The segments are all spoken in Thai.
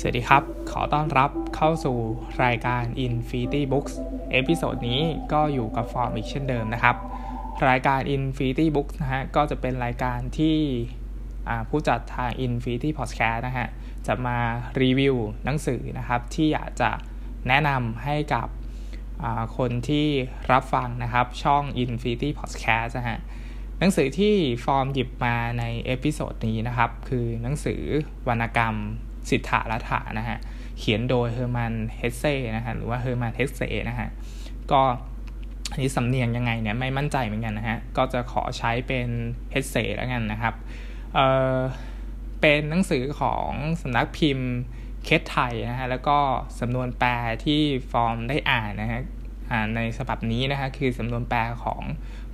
สวัสดีครับ ขอต้อนรับเข้าสู่รายการ Infinity Books episode นี้ก็อยู่กับฟอร์มอีกเช่นเดิมนะครับ รายการ Infinity Books นะฮะ ก็จะเป็นรายการที่ผู้จัดทาง Infinity Podcast นะฮะ จะมารีวิวหนังสือนะครับ ที่อยากจะแนะนำให้กับคนที่รับฟังนะครับช่อง Infinity Podcast นะฮะหนังสือที่ฟอร์มหยิบมาใน episode นี้นะครับ คือหนังสือวรรณกรรม สิทธารถะนะฮะ เขียนโดยเฮอร์มันเฮสเซ่นะฮะ หรือว่าเฮอร์มันเฮเซ่นะฮะ ก็อันนี้สำเนียงยังไงเนี่ยไม่มั่นใจเหมือนกันนะฮะ ก็จะขอใช้เป็นเฮเซ่แล้วกันนะครับ เออเป็นหนังสือของสำนักพิมพ์เคล็ดไทยนะฮะ แล้วก็สำนวนแปลที่ฟอร์มได้อ่านนะฮะอ่านในฉบับนี้นะฮะคือสำนวนแปลของ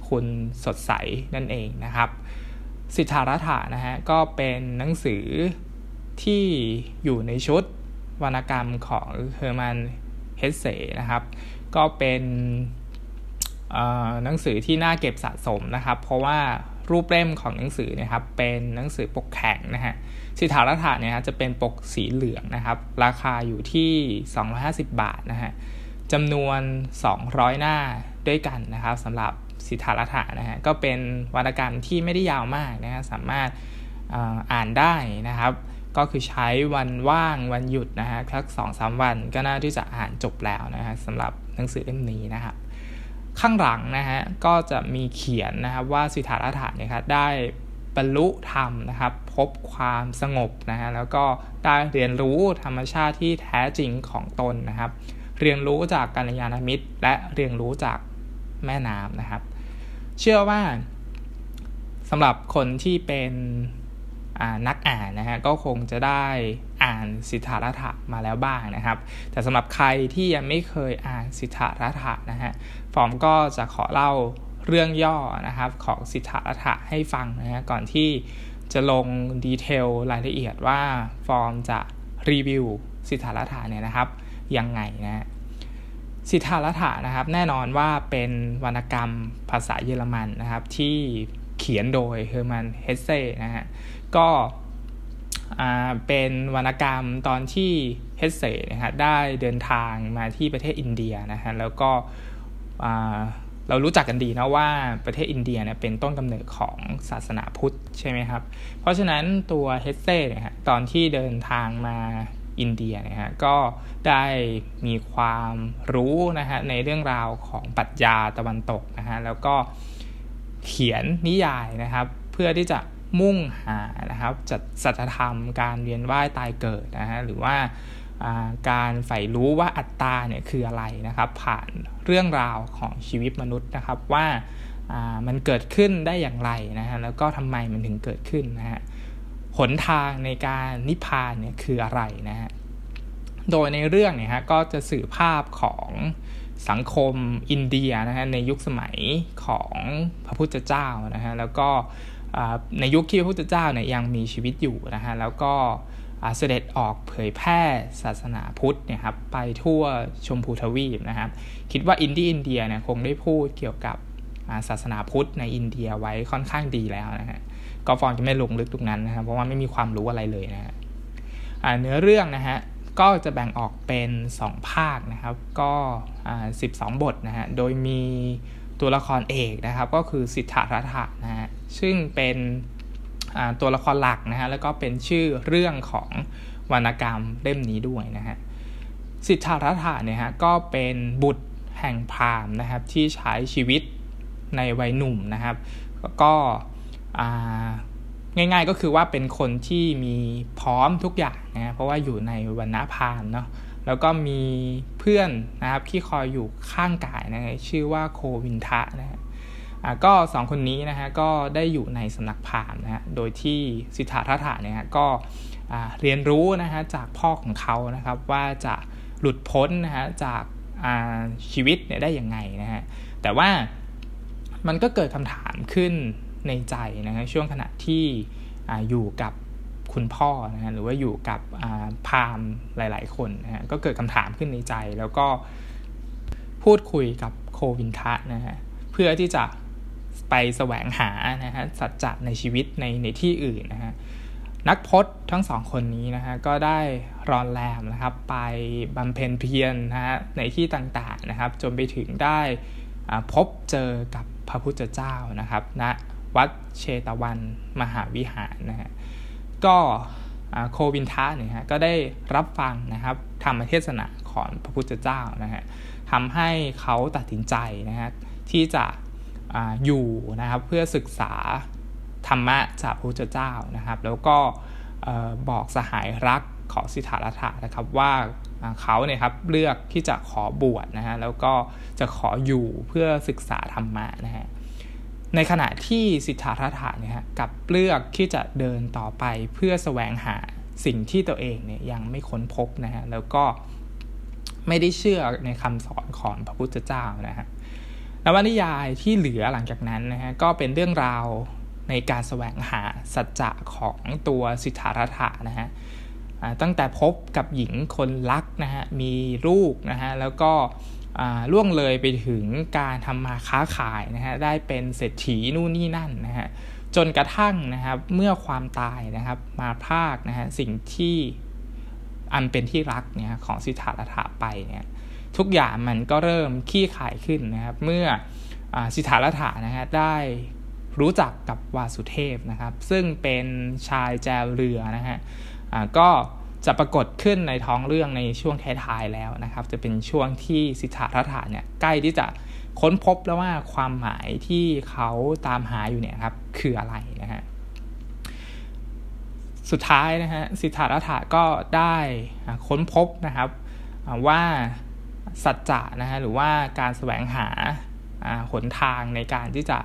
คุณสดใสนั่นเองนะครับสิทธารัฐานะฮะก็เป็นหนังสือ ที่อยู่ในชุดวรรณกรรมของเฮอร์มันเฮสเซนะครับ ก็เป็นหนังสือที่น่าเก็บสะสมนะครับ เพราะว่ารูปเล่มของหนังสือนะครับเป็นหนังสือปกแข็งนะฮะสิทธารัฐาเนี่ยจะเป็นปกสีเหลืองนะครับ ราคาอยู่ที่ 250 บาทนะฮะจำนวน 200 หน้าด้วยกันนะครับสำหรับสิทธารัฐานะฮะก็เป็นวรรณกรรมที่ไม่ได้ยาวมากนะฮะสามารถอ่านได้นะครับ ก็คือใช้วันว่างวันหยุดนะฮะสักสองสามวันก็น่าที่จะอ่านจบแล้วนะฮะสำหรับหนังสือเล่มนี้นะครับข้างหลังนะฮะก็จะมีเขียนนะครับว่าสิทธารัฐาเนี่ยครับได้บรรลุธรรมนะครับ พบความสงบนะฮะแล้วก็ได้เรียนรู้ธรรมชาติที่แท้จริงของตนนะครับ เรียนรู้จากกัลยาณมิตร และเรียนรู้จากแม่น้ำนะครับ เชื่อว่าสำหรับคนที่เป็น นักอ่านนะฮะก็คงจะได้อ่านสิทธารัฐะมาแล้วบ้างนะครับ แต่สำหรับใครที่ยังไม่เคยอ่านสิทธารัฐะนะฮะฟอร์มก็จะขอเล่าเรื่องย่อนะครับของสิทธารัฐะให้ฟังนะฮะก่อนที่จะลงดีเทลรายละเอียดว่าฟอร์มจะรีวิวสิทธารถะเนี่ยนะครับยังไงนะสิทธารถะนะครับแน่นอนว่าเป็นวรรณกรรมภาษาเยอรมันนะครับที่ เขียนโดยเฮอร์มันเฮสเซ่นะฮะก็เป็นวรรณกรรมตอนที่เฮสเซ่นะฮะได้เดินทางมาที่ประเทศอินเดียนะฮะแล้วก็เรารู้จักกันดีนะว่าประเทศอินเดียเนี่ยเป็นต้นกำเนิดของศาสนาพุทธใช่ไหมครับ เพราะฉะนั้นตัวเฮสเซ่เนี่ยฮะตอนที่เดินทางมาอินเดียนะฮะก็ได้มีความรู้นะฮะในเรื่องราวของปรัชญาตะวันตกนะฮะแล้วก็เขียนนิยายนะครับ เพื่อที่จะมุ่งหานะครับจัดสัจธรรมการเวียนว่ายตายเกิดนะฮะหรือว่าการใฝ่รู้ว่าอัตตาเนี่ยคืออะไรนะครับ ผ่านเรื่องราวของชีวิตมนุษย์นะครับว่ามันเกิดขึ้นได้อย่างไรนะฮะแล้วก็ทำไมมันถึงเกิดขึ้นนะฮะหนทางในการนิพพานเนี่ยคืออะไรนะฮะโดยในเรื่องเนี่ยฮะก็จะสื่อภาพของ สังคมอินเดียนะฮะในยุคสมัยของพระพุทธเจ้านะฮะแล้วก็ในยุคที่พระพุทธเจ้าเนี่ยยังมีชีวิตอยู่นะฮะแล้วก็เสด็จออกเผยแพร่ศาสนาพุทธเนี่ยครับไปทั่วชมพูทวีปนะครับ คิดว่าอินดี้อินเดียเนี่ยคงได้พูดเกี่ยวกับศาสนาพุทธในอินเดียไว้ค่อนข้างดีแล้วนะฮะก็ฟองจะไม่ลงลึกตรงนั้นนะครับเพราะว่าไม่มีความรู้อะไรเลยนะฮะเนื้อเรื่องนะฮะ ก็จะแบ่งออกเป็น 2 ภาคนะครับ ก็12 บทนะฮะ โดยมีตัวละครเอกนะครับ ก็คือสิทธารัฐะนะฮะ ซึ่งเป็นตัวละครหลักนะฮะ แล้วก็เป็นชื่อเรื่องของวรรณกรรมเล่มนี้ด้วยนะฮะ สิทธารัฐะเนี่ยฮะ ก็เป็นบุตรแห่งพราหมณ์นะครับ ที่ใช้ชีวิตในวัยหนุ่มนะครับ ก็ ง่าย ๆ ก็คือว่าเป็นคนที่มีพร้อมทุกอย่างนะเพราะว่าอยู่ในวรรณพานเนาะแล้วก็มีเพื่อนนะครับที่คอยอยู่ข้างกายนะชื่อว่าโควินทะนะฮะก็สองคนนี้นะฮะก็ได้อยู่ในสำนักพาหมณ์นะฮะโดยที่สิทธาทัตถะเนี่ยก็เรียนรู้นะฮะจากพ่อของเขานะครับว่าจะหลุดพ้นนะฮะจากชีวิตเนี่ยได้ยังไงนะฮะแต่ว่ามันก็เกิดคำถามขึ้น ในใจนะฮะช่วงขณะที่ออยู่กับคุณพ่อนะฮะหรือว่าอยู่กับพามหลาย ๆ คนนะฮะก็เกิดคำถามขึ้นในใจ แล้วก็พูดคุยกับโควินทะนะฮะเพื่อที่จะไปแสวงหานะฮะสัจจะในชีวิตในในที่อื่นนะฮะนักพจน์ทั้งสองคนนี้นะฮะก็ได้รอนแรมนะครับไปบำเพ็ญเพียรนะฮะในที่ต่างๆนะครับ จนไปถึงได้พบเจอกับพระพุทธเจ้านะครับณนะ วัดเชตวันมหาวิหารนะฮะก็โควินทะเนี่ยฮะก็ได้รับฟังนะครับธรรมเทศนาของพระพุทธเจ้านะฮะทำให้เขาตัดสินใจนะฮะที่จะออยู่นะครับเพื่อศึกษาธรรมะจากพระพุทธเจ้านะครับ แล้วก็บอกสหายรักของสิทธารัฐานะครับว่าเขาเนี่ยครับเลือกที่จะขอบวชนะฮะแล้วก็จะขออยู่เพื่อศึกษาธรรมะนะฮะ ในขณะที่สิทธารัฐาเนี่ยกับเลือกที่จะเดินต่อไปเพื่อแสวงหาสิ่งที่ตัวเองเนี่ยยังไม่ค้นพบนะฮะแล้วก็ไม่ได้เชื่อในคำสอนของพระพุทธเจ้านะฮะนวนิยายที่เหลือหลังจากนั้นนะฮะก็เป็นเรื่องราวในการแสวงหาสัจจะของตัวสิทธารัฐานะฮะตั้งแต่พบกับหญิงคนรักนะฮะมีลูกนะฮะแล้วก็ ล่วงเลยไปถึงการทำมาค้าขายนะฮะได้เป็นเศรษฐีนู่นนี่นั่นนะฮะจนกระทั่งนะครับเมื่อความตายนะครับมาพากนะฮะสิ่งที่อันเป็นที่รักเนี่ยของสิทธารัฐาไปเนี่ยทุกอย่างมันก็เริ่มขี้ขายขึ้นนะครับ เมื่ออสิทธารัฐานะฮะได้รู้จักกับวาสุเทพนะครับ ซึ่งเป็นชายแจวเรือนะฮะก็ จะปรากฏขึ้นในท้องเรื่องในช่วงท้ายๆแล้วนะครับ จะเป็นช่วงที่สิทธารัฐาเนี่ยใกล้ที่จะค้นพบแล้วว่าความหมายที่เขาตามหาอยู่เนี่ยครับคืออะไรนะฮะสุดท้ายนะฮะสิทธารัฐาก็ได้ค้นพบนะครับว่าสัจจะนะฮะหรือว่าการแสวงหาหนทางในการที่จะ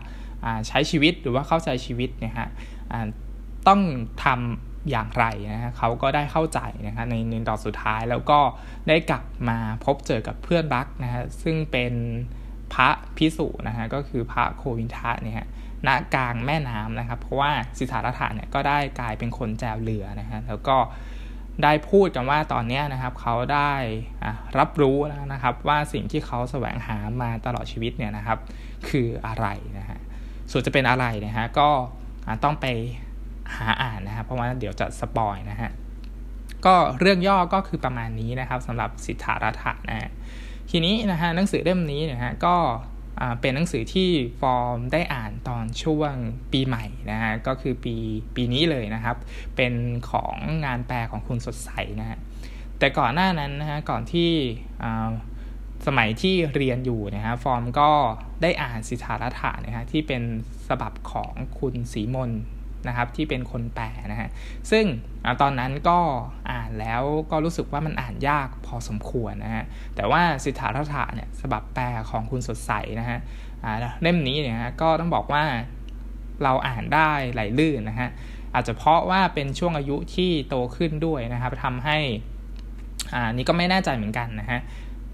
ใช้ชีวิตหรือว่าเข้าใจชีวิตเนี่ยฮะต้องทำ อย่างไรนะฮะเขาก็ได้เข้าใจนะฮะในในตอนสุดท้ายแล้วก็ได้กลับมาพบเจอกับเพื่อนรักนะฮะซึ่งเป็นพระพิสุนะฮะก็คือพระโควินทะเนี่ยฮะณกลางแม่น้ำนะครับ เพราะว่าสิทธารัฐาเนี่ยก็ได้กลายเป็นคนแจวเรือนะฮะแล้วก็ได้พูดกันว่าตอนนี้นะครับเขาได้รับรู้แล้วนะครับว่าสิ่งที่เขาแสวงหามาตลอดชีวิตเนี่ยนะครับ คืออะไรนะฮะส่วนจะเป็นอะไรนะฮะก็ต้องไป หาอ่านนะครับเพราะว่าเดี๋ยวจะสปอยนะฮะก็เรื่องย่อก็คือประมาณนี้นะครับสำหรับสิทธารัฐะนะฮะทีนี้นะฮะหนังสือเล่มนี้นะฮะก็เป็นหนังสือที่ฟอร์มได้อ่านตอนช่วงปีใหม่นะฮะก็คือปีปีนี้เลยนะครับ เป็นของงานแปลของคุณสดใสนะฮะแต่ก่อนหน้านั้นนะฮะก่อนที่สมัยที่เรียนอยู่นะฮะฟอร์มก็ได้อ่านสิทธารัฐานะฮะที่เป็นสบับของคุณสีมน นะครับที่เป็นคนแปลนะฮะซึ่งตอนนั้นก็อ่านแล้วก็รู้สึกว่ามันอ่านยากพอสมควรนะฮะแต่ว่าสิทธารัฐาเนี่ยสบับแปลของคุณสดใสนะฮะเล่มนี้เนี่ยก็ต้องบอกว่าเราอ่านได้ไหลลื่นนะฮะอาจจะเพราะว่าเป็นช่วงอายุที่โตขึ้นด้วยนะครับทำให้อ่านี่ก็ไม่แน่ใจเหมือนกันนะฮะ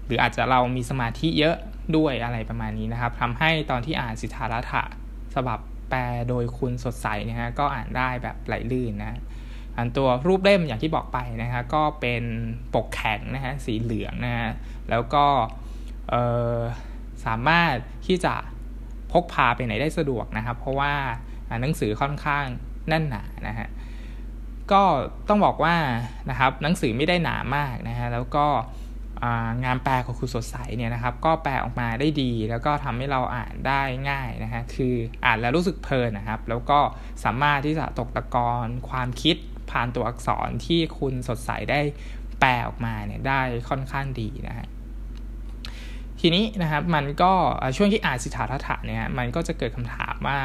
หรืออาจจะเรามีสมาธิเยอะด้วยอะไรประมาณนี้นะครับทำให้ตอนที่อ่านสิทธารัฐะฉบับ ลโดยคุณสดใสนะฮะก็อ่านได้แบบไหลลื่นนะอันตัวรูปเล่มอย่างที่บอกไปนะฮะก็เป็นปกแข็งนะฮะสีเหลืองนะฮะแล้วก็สามารถที่จะพกพาไปไหนได้สะดวกนะครับ เพราะว่าหนังสือค่อนข้างแน่นหนานะฮะก็ต้องบอกว่านะครับหนังสือไม่ได้หนามากนะฮะแล้วก็ งานแปลของครูสดใสเนี่ยนะครับ ก็แปลออกมาได้ดี แล้วก็ทำให้เราอ่านได้ง่ายนะฮะคืออ่านแล้วรู้สึกเพลินนะครับ แล้วก็สามารถที่จะตกตะกอนความคิดผ่านตัวอักษรที่คุณสดใสได้แปลออกมาเนี่ยได้ค่อนข้างดีนะฮะทีนี้นะครับมันก็ช่วงที่อ่านสิทธาทัะเนี่ยมันก็จะเกิดคำถามว่า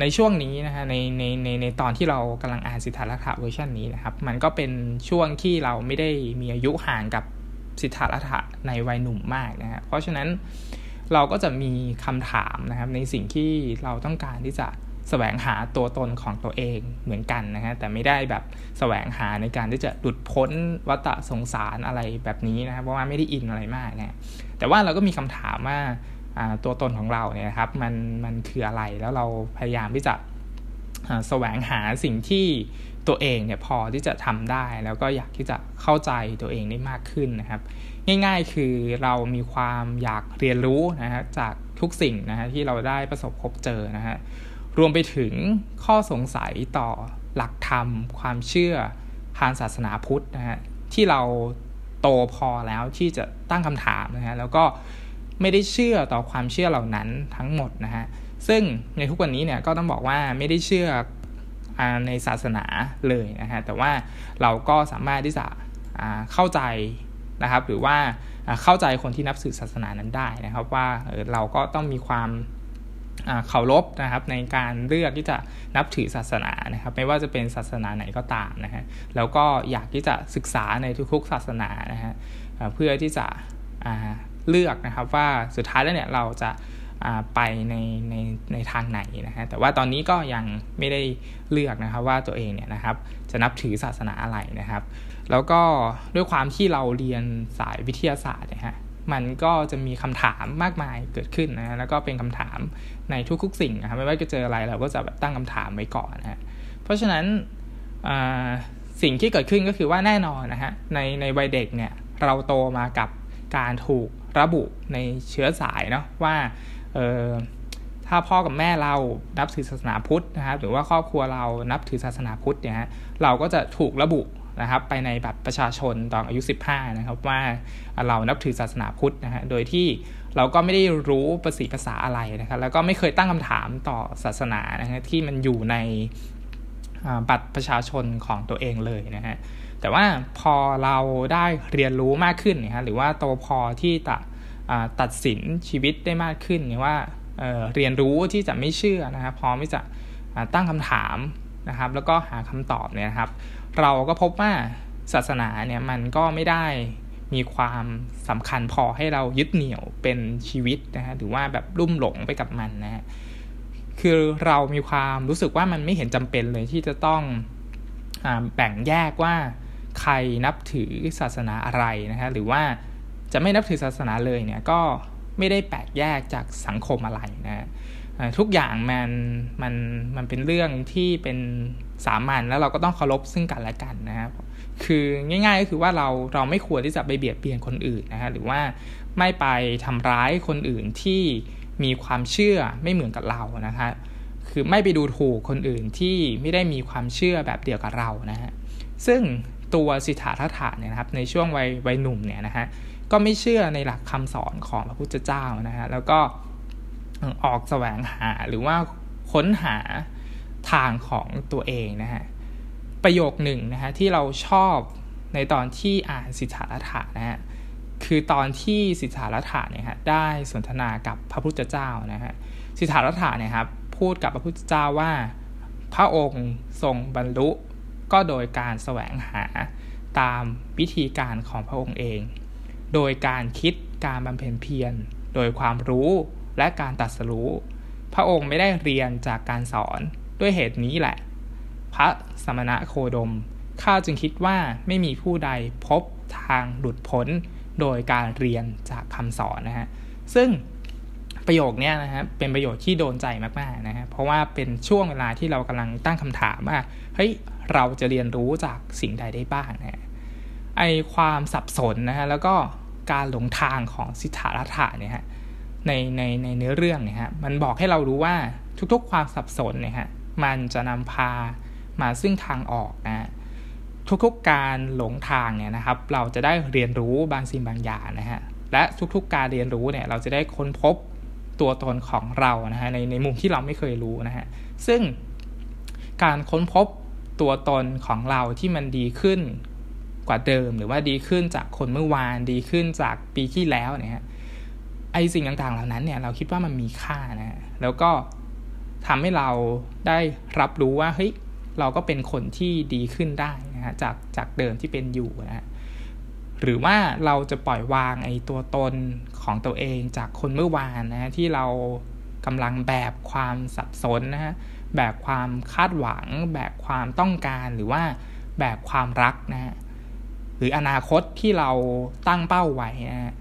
ในช่วงนี้นะฮะในในในในตอนที่เรากำลังอ่านสิทธารัฐะเวอร์ชันนี้นะครับ มันก็เป็นช่วงที่เราไม่ได้มีอายุห่างกับสิทธารัฐะในวัยหนุ่มมากนะฮะเพราะฉะนั้นเราก็จะมีคำถามนะครับในสิ่งที่เราต้องการที่จะแสวงหาตัวตนของตัวเองเหมือนกันนะฮะแต่ไม่ได้แบบแสวงหาในการที่จะหลุดพ้นวัฏสงสารอะไรแบบนี้นะครับเพราะว่าไม่ได้อินอะไรมากนะแต่ว่าเราก็มีคำถามว่า ตัวตนของเราเนี่ยครับมันมันคืออะไรแล้วเราพยายามที่จะแสวงหาสิ่งที่ตัวเองเนี่ยพอที่จะทำได้ แล้วก็อยากที่จะเข้าใจตัวเองได้มากขึ้นนะครับ ง่ายๆคือเรามีความอยากเรียนรู้นะฮะจากทุกสิ่งนะฮะที่เราได้ประสบพบเจอนะฮะรวมไปถึงข้อสงสัยต่อหลักธรรม ความเชื่อทางศาสนาพุทธนะฮะที่เราโตพอแล้วที่จะตั้งคำถามนะฮะแล้วก็ ไม่ได้เชื่อต่อความเชื่อเหล่านั้นทั้งหมดนะฮะซึ่งในทุกวันนี้เนี่ยก็ต้องบอกว่าไม่ได้เชื่อในศาสนาเลยนะฮะแต่ว่าเราก็สามารถที่จะเข้าใจนะครับหรือว่าเข้าใจคนที่นับถือศาสนานั้นได้นะครับ ว่าเราก็ต้องมีความเคารพนะครับในการเลือกที่จะนับถือศาสนานะครับไม่ว่าจะเป็นศาสนาไหนก็ตามนะฮะแล้วก็อยากที่จะศึกษาในทุกๆศาสนานะฮะเพื่อที่จะ เลือกนะครับว่าสุดท้ายแล้วเนี่ยเราจะไปในในในทางไหนนะฮะแต่ว่าตอนนี้ก็ยังไม่ได้เลือกนะครับว่าตัวเองเนี่ยนะครับจะนับถือศาสนาอะไรนะครับ แล้วก็ด้วยความที่เราเรียนสายวิทยาศาสตร์นี่ยฮะมันก็จะมีคำถามมากมายเกิดขึ้นนะแล้วก็เป็นคำถามในทุกๆสิ่งนะครับไม่ว่าจะเจออะไรเราก็จะแบบตั้งคำถามไว้ก่อนนะฮะเพราะฉะนั้นสิ่งที่เกิดขึ้นก็คือว่าแน่นอนนะฮะในในวัยเด็กเนี่ยเราโตมากับการถูก ระบุในเชื้อสายเนาะว่าถ้าพ่อกับแม่เรานับถือศาสนาพุทธนะครับ หรือว่าครอบครัวเรานับถือศาสนาพุทธเนี่ยเราก็จะถูกระบุนะครับไปในบัตรประชาชนตอนอายุ 15 นะครับ ว่าเรานับถือศาสนาพุทธนะฮะโดยที่เราก็ไม่ได้รู้ภาษีภาษาอะไรนะครับ แล้วก็ไม่เคยตั้งคำถามต่อศาสนานะฮะที่มันอยู่ในบัตรประชาชนของตัวเองเลยนะฮะ แต่ว่าพอเราได้เรียนรู้มากขึ้นนะฮะหรือว่าโตพอที่จะตัดสินชีวิตได้มากขึ้นหรือว่าเเรียนรู้ที่จะไม่เชื่อนะครับพร้อมที่จะตั้งคำถามนะครับ แล้วก็หาคำตอบเนี่ยครับ เราก็พบว่าศาสนาเนี่ยมันก็ไม่ได้มีความสำคัญพอให้เรายึดเหนี่ยวเป็นชีวิตนะฮะหรือว่าแบบรุ่มหลงไปกับมันนะฮะคือเรามีความรู้สึกว่ามันไม่เห็นจำเป็นเลยที่จะต้องอแบ่งแยกว่า ใครนับถือศาสนาอะไรนะฮะหรือว่าจะไม่นับถือศาสนาเลยเนี่ยก็ไม่ได้แปลกแยกจากสังคมอะไรนะทุกอย่างมันมันมันเป็นเรื่องที่เป็นสามัญแล้วเราก็ต้องเคารพซึ่งกันและกันนะครับคือง่ายๆก็คือว่าเราเราไม่ควรที่จะไปเบียดเบียนคนอื่นนะฮะหรือว่าไม่ไปทำร้ายคนอื่นที่มีความเชื่อไม่เหมือนกับเรานะคะคือไม่ไปดูถูกคนอื่นที่ไม่ได้มีความเชื่อแบบเดียวกับเรานะฮะซึ่ง ตัวสิทธาทัตเนี่ยนะครับในช่วงวัยวัยหนุ่มเนี่ยนะฮะก็ไม่เชื่อในหลักคำสอนของพระพุทธเจ้านะฮะแล้วก็ออกแสวงหาหรือว่าค้นหาทางของตัวเองนะฮะประโยคหนึ่งนะฮะที่เราชอบในตอนที่อ่านสิทธารัฐานะฮะคือตอนที่สิทธารัฐาเนี่ยฮะได้สนทนากับพระพุทธเจ้านะฮะสิทธารัฐาเนี่ยครับพูดกับพระพุทธเจ้าว่าพระองค์ทรงบรรลุ ก็โดยการแสวงหาตามวิธีการของพระองค์เอง โดยการคิดการบำเพ็ญเพียร โดยความรู้และการตัดสรู้ พระองค์ไม่ได้เรียนจากการสอนด้วยเหตุนี้แหละ พระสมณะโคดม ข้าจึงคิดว่าไม่มีผู้ใดพบทางหลุดพ้นโดยการเรียนจากคำสอนนะฮะ ซึ่งประโยคนี้นะฮะเป็นประโยชน์ที่โดนใจมากๆนะฮะเพราะว่าเป็นช่วงเวลาที่เรากำลังตั้งคำถามว่าเฮ้ย เราจะเรียนรู้จากสิ่งใดได้บ้างนะไอความสับสนนะฮะแล้วก็การหลงทางของสิทธารัฐะเนี่ยฮะในในในเนื้อเรื่องเนี่ยฮะมันบอกให้เรารู้ว่าทุกๆความสับสนเนี่ยฮะมันจะนำพามาซึ่งทางออกนะทุกๆการหลงทางเนี่ยนะครับ เราจะได้เรียนรู้บางสิ่งบางอย่างนะฮะและทุกๆการเรียนรู้เนี่ยเราจะได้ค้นพบตัวตนของเรานะฮะในในมุมที่เราไม่เคยรู้นะฮะซึ่งการค้นพบ ตัวตนของเราที่มันดีขึ้นกว่าเดิม หรือว่าดีขึ้นจากคนเมื่อวานดีขึ้นจากปีที่แล้วเนี่ยไอสิ่งต่างๆเหล่านั้นเนี่ยเราคิดว่ามันมีค่านะแล้วก็ทำให้เราได้รับรู้ว่าเฮ้ยเราก็เป็นคนที่ดีขึ้นได้นะฮะจากจากเดิมที่เป็นอยู่นะหรือว่าเราจะปล่อยวางไอตัวตนของตัวเองจากคนเมื่อวานนะที่เรากำลังแบบความสับสนนะฮะ แบบความคาดหวัง แบบความต้องการหรือว่าแบบความรักนะฮะหรืออนาคตที่เราตั้งเป้าไว้นะฮะ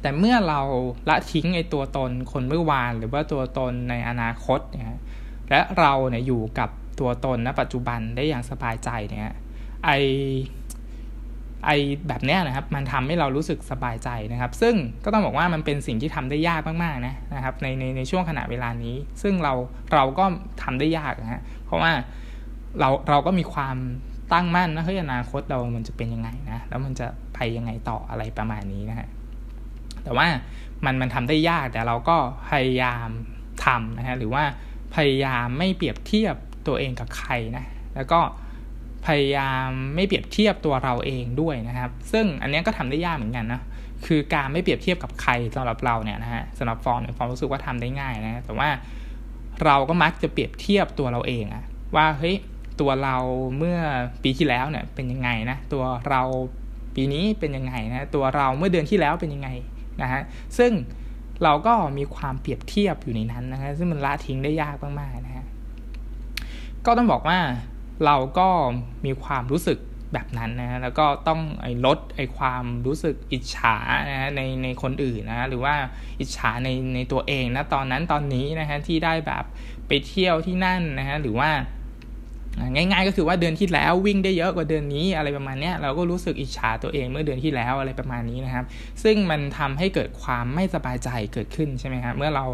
แต่เมื่อเราละทิ้งไอ้ตัวตนคนเมื่อวาน หรือว่าตัวตนในอนาคตเนี่ยและเราเนี่ยอยู่กับตัวตนณปัจจุบันได้อย่างสบายใจเนี่ยไอ ไอแบบเนี้ยนะครับมันทำให้เรารู้สึกสบายใจนะครับ ซึ่งก็ต้องบอกว่ามันเป็นสิ่งที่ทำได้ยากมากๆนะนะครับในในในช่วงขณะเวลานี้ ซึ่งเราเราก็ทำได้ยากนะฮะเพราะว่าเราเราก็มีความตั้งมั่นนะเฮ้ยอนาคตเรามันจะเป็นยังไงนะแล้วมันจะไปยังไงต่ออะไรประมาณนี้นะฮะแต่ว่ามันมันทำได้ยากแต่เราก็พยายามทำนะฮะหรือว่าพยายามไม่เปรียบเทียบตัวเองกับใครนะแล้วก็ พยายามไม่เปรียบเทียบตัวเราเองด้วยนะครับ ซึ่งอันนี้ก็ทำได้ยากเหมือนกันนะคือการไม่เปรียบเทียบกับใครสำหรับเราเนี่ยนะฮะสำหรับฟอร์มเนี่ยฟอร์มรู้สึกว่าทำได้ง่ายนะแต่ว่าเราก็มักจะเปรียบเทียบตัวเราเองอะว่าเฮ้ยตัวเราเมื่อปีที่แล้วเนี่ยเป็นยังไงนะตัวเราปีนี้เป็นยังไงนะตัวเราเมื่อเดือนที่แล้วเป็นยังไงนะฮะซึ่งเราก็มีความเปรียบเทียบอยู่ในนั้นนะฮะซึ่งมันละทิ้งได้ยากมากๆนะฮะก็ต้องบอกว่า เราก็มีความรู้สึกแบบนั้นนะ แล้วก็ต้องไอ้ลดไอ้ความรู้สึกอิจฉานะในในคนอื่นนะ หรือว่าอิจฉาในในตัวเองนะตอนนั้นตอนนี้นะฮะที่ได้แบบไปเที่ยวที่นั่นนะฮะหรือว่าง่ายๆก็คือว่าเดือนที่แล้ววิ่งได้เยอะกว่าเดือนนี้อะไรประมาณนี้เราก็รู้สึกอิจฉาตัวเองเมื่อเดือนที่แล้วอะไรประมาณนี้นะครับ ซึ่งมันทำให้เกิดความไม่สบายใจเกิดขึ้นใช่ไหมครับเมื่อเรา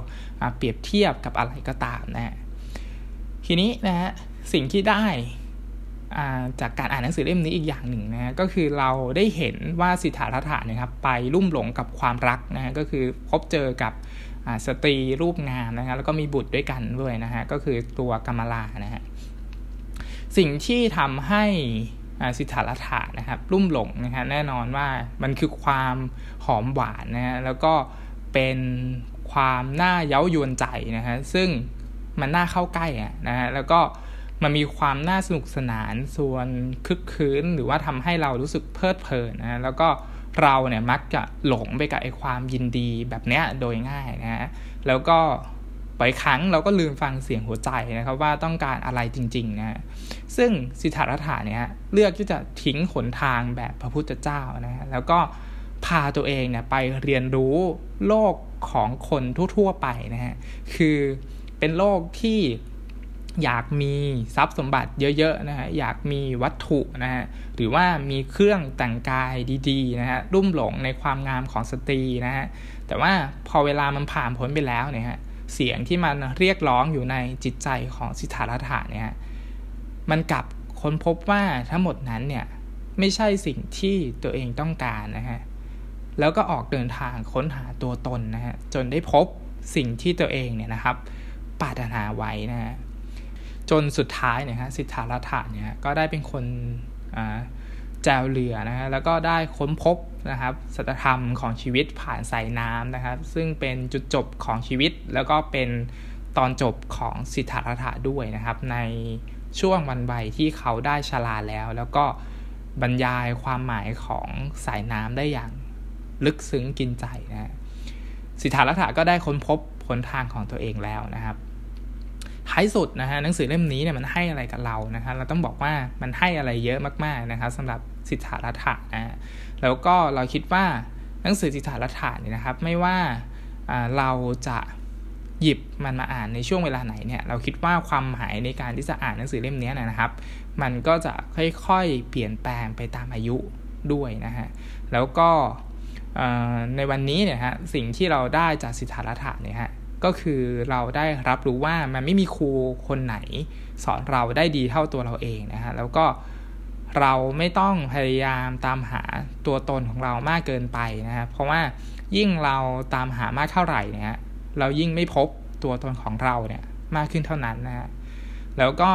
เปรียบเทียบกับอะไรก็ตามนะทีนี้นะฮะ สิ่งที่ได้จากการอ่านหนังสือเล่มนี้อีกอย่างหนึ่งนะก็คือเราได้เห็นว่าสิทธารัฐานะครับไปลุ่มหลงกับความรักนะก็คือพบเจอกับสตรีรูปงามนะครับแล้วก็มีบุตรด้วยกันด้วยนะฮะก็คือตัวกัมมาลานะฮะสิ่งที่ทำให้สิทธารัฐานะครับรุ่มหลงนะฮะแน่นอนว่ามันคือความหอมหวานนะฮะแล้วก็เป็นความน่าเย้ายวนใจนะฮะซึ่งมันน่าเข้าใกล้อะนะฮะแล้วก็ มันมีความน่าสนุกสนานส่วนคึกคืนหรือว่าทำให้เรารู้สึกเพลิดเพลินนะแล้วก็เราเนี่ยมักจะหลงไปกับไอ้ความยินดีแบบเนี้ยโดยง่ายนะฮะแล้วก็บ่อยครั้งเราก็ลืมฟังเสียงหัวใจนะครับว่าต้องการอะไรจริงๆนะซึ่งสิทธารัฐาเนี่ยเลือกที่จะทิ้งหนทางแบบพระพุทธเจ้านะฮะแล้วก็พาตัวเองเนี่ยไปเรียนรู้โลกของคนทั่วๆไปนะฮะคือเป็นโลกที่ อยากมีทรัพย์สมบัติเยอะๆนะฮะอยากมีวัตถุนะฮะหรือว่ามีเครื่องแต่งกายดีๆนะฮะรุ่มหลงในความงามของสตรีนะฮะแต่ว่าพอเวลามันผ่านพ้นไปแล้วเนี่ยฮะเสียงที่มันเรียกร้องอยู่ในจิตใจของสิทธารัฐาเนี่ยมันกลับค้นพบว่าทั้งหมดนั้นเนี่ยไม่ใช่สิ่งที่ตัวเองต้องการนะฮะแล้วก็ออกเดินทางค้นหาตัวตนนะฮะจนได้พบสิ่งที่ตัวเองเนี่ยนะครับปรารถนาไว้นะฮะ จนสุดท้ายเนี่ยฮะสิทธารัฐาเนี่ยก็ได้เป็นคนแจวเรือนะฮะแล้วก็ได้ค้นพบนะครับสัจธรรมของชีวิตผ่านสายน้ำนะครับ ซึ่งเป็นจุดจบของชีวิต แล้วก็เป็นตอนจบของสิทธารัฐาด้วยนะครับ ในช่วงวันวัยที่เขาได้ชราแล้ว แล้วก็บรรยายความหมายของสายน้ำได้อย่างลึกซึ้งกินใจนะสิทธารัฐาก็ได้ค้นพบผลทางของตัวเองแล้วนะครับ ท้ายสุดนะฮะหนังสือเล่มนี้เนี่ยมันให้อะไรกับเรานะฮะเราต้องบอกว่ามันให้อะไรเยอะมากๆนะครับสำหรับสิทธารัฐะนะแล้วก็เราคิดว่าหนังสือสิทธารัฐะเนี่ยนะครับ ไม่ว่าเราจะหยิบมันมาอ่านในช่วงเวลาไหนเนี่ยเราคิดว่าความหมายในการที่จะอ่านหนังสือเล่มนี้นะครับ มันก็จะค่อยๆเปลี่ยนแปลงไปตามอายุด้วยนะฮะแล้วก็ในวันนี้เนี่ยฮะสิ่งที่เราได้จากสิทธารัฐะเนี่ยฮะ ก็คือเราได้รับรู้ว่ามันไม่มีครูคนไหน สอนเราได้ดีเท่าตัวเราเองนะฮะแล้วก็เราไม่ต้องพยายามตามหาตัวตนของเรามากเกินไปนะครับเพราะว่ายิ่งเราตามหามากเท่าไหร่เนี่ยเรายิ่งไม่พบตัวตนของเราเนี่ยมากขึ้นเท่านั้นนะฮะแล้วก็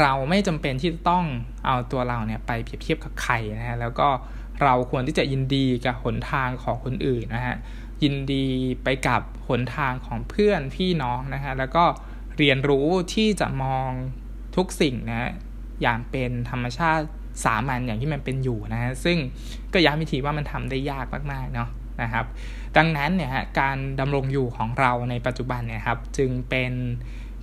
เราไม่จำเป็นที่ต้องเอาตัวเราเนี่ยไปเปรียบเทียบกับใครนะฮะแล้วก็เราควรที่จะยินดีกับหนทางของคนอื่นนะฮะ ยินดีไปกับหนทางของเพื่อนพี่น้องนะฮะแล้วก็เรียนรู้ที่จะมองทุกสิ่งนะอย่างเป็นธรรมชาติสามัญอย่างที่มันเป็นอยู่นะฮะซึ่งก็ย้ำวิธีว่ามันทำได้ยากมากๆเนาะนะครับ ดังนั้นเนี่ยฮะการดำรงอยู่ของเราในปัจจุบันเนี่ยครับจึงเป็น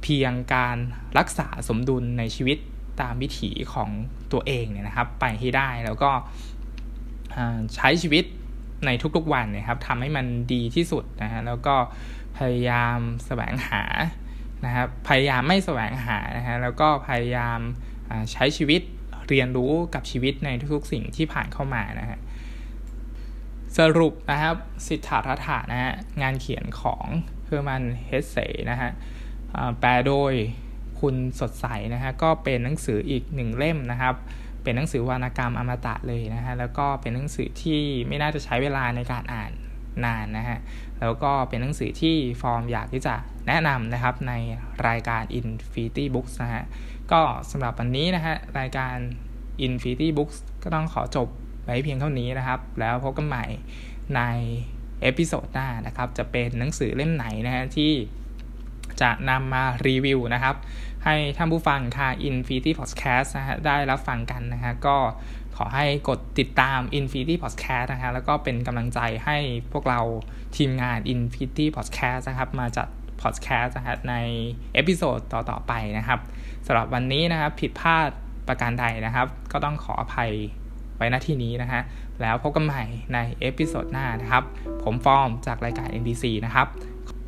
เพียงการรักษาสมดุลในชีวิตตามวิถีของตัวเองเนี่ยนะครับ ไปให้ได้แล้วก็ใช้ชีวิต ในทุกๆวันนะครับทำให้มันดีที่สุดนะฮะแล้วก็พยายามแสวงหานะครับพยายามไม่แสวงหานะฮะแล้วก็พยายามใช้ชีวิตเรียนรู้กับชีวิตในทุกๆสิ่งที่ผ่านเข้ามานะฮะสรุปนะครับสิทธารัฐานะฮะงานเขียนของเฮอร์มันเฮสเซนะฮะแปลโดยคุณสดใสนะฮะก็เป็นหนังสืออีกหนึ่งเล่มนะครับ เป็นหนังสือวรรณกรรมอมตะเลยนะฮะแล้วก็เป็นหนังสือที่ไม่น่าจะใช้เวลาในการอ่านนานนะฮะแล้วก็เป็นหนังสือที่ฟอร์มอยากที่จะแนะนำนะครับในรายการ Infinity Books นะฮะก็สำหรับวันนี้นะฮะรายการ Infinity Books ก็ต้องขอจบไว้เพียงเท่านี้นะครับ แล้วพบกันใหม่ใน episode หน้านะครับ จะเป็นหนังสือเล่มไหนนะฮะที่จะนำมารีวิวนะครับ ให้ท่านผู้ฟังค่ะ Infinity Podcast นะฮะได้รับฟังกันนะฮะก็ขอให้กดติดตาม Infinity Podcast นะฮะแล้วก็เป็นกำลังใจให้พวกเราทีมงาน Infinity Podcast นะครับ มาจัด Podcast นะฮะใน episode ต่อ ๆ ไปนะครับสำหรับวันนี้นะครับผิดพลาดประการใดนะครับ ก็ต้องขออภัยไว้ณที่นี้นะฮะแล้วพบกันใหม่ใน episode หน้านะครับ ผมฟอร์มจากรายการ NDC นะครับ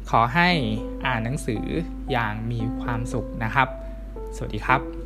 ขอให้อ่านหนังสืออย่างมีความสุขนะครับ สวัสดีครับ